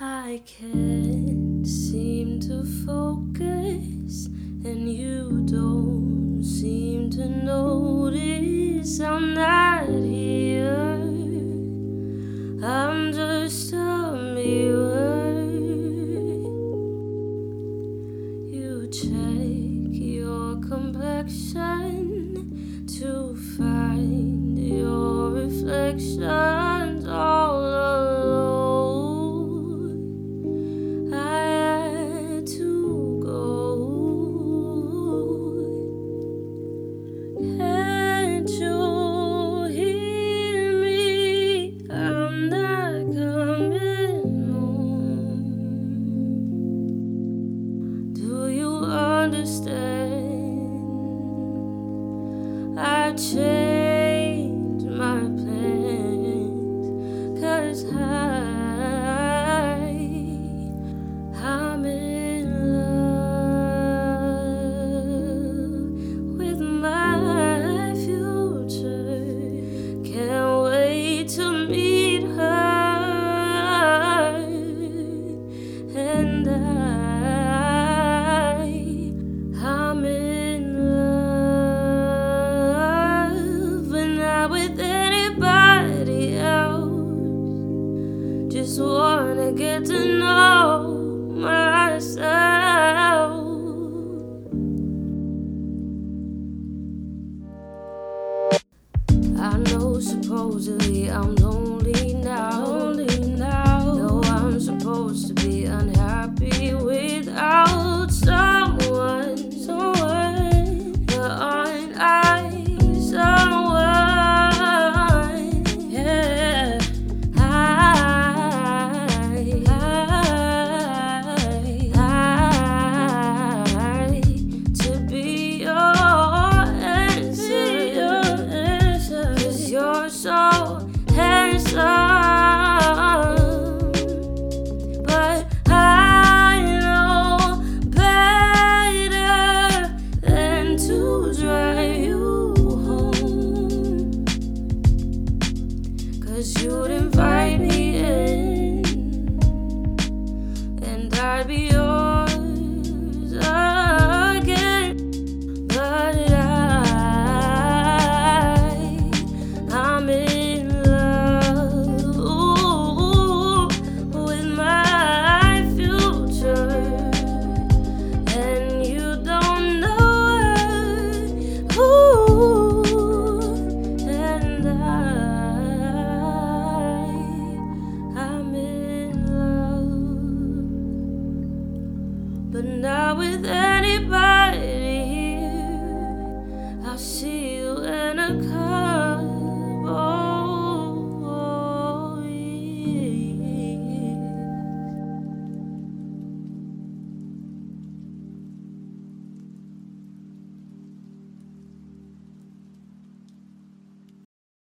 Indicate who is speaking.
Speaker 1: I can't seem to focus, and you don't seem to notice I'm not here. I'm just a mirror. You check your complexion to find your reflection. understand. Just wanna get to know myself. I know supposedly I'm lonely. you'd invite me in, and I'd be yours again. But I, I'm in. with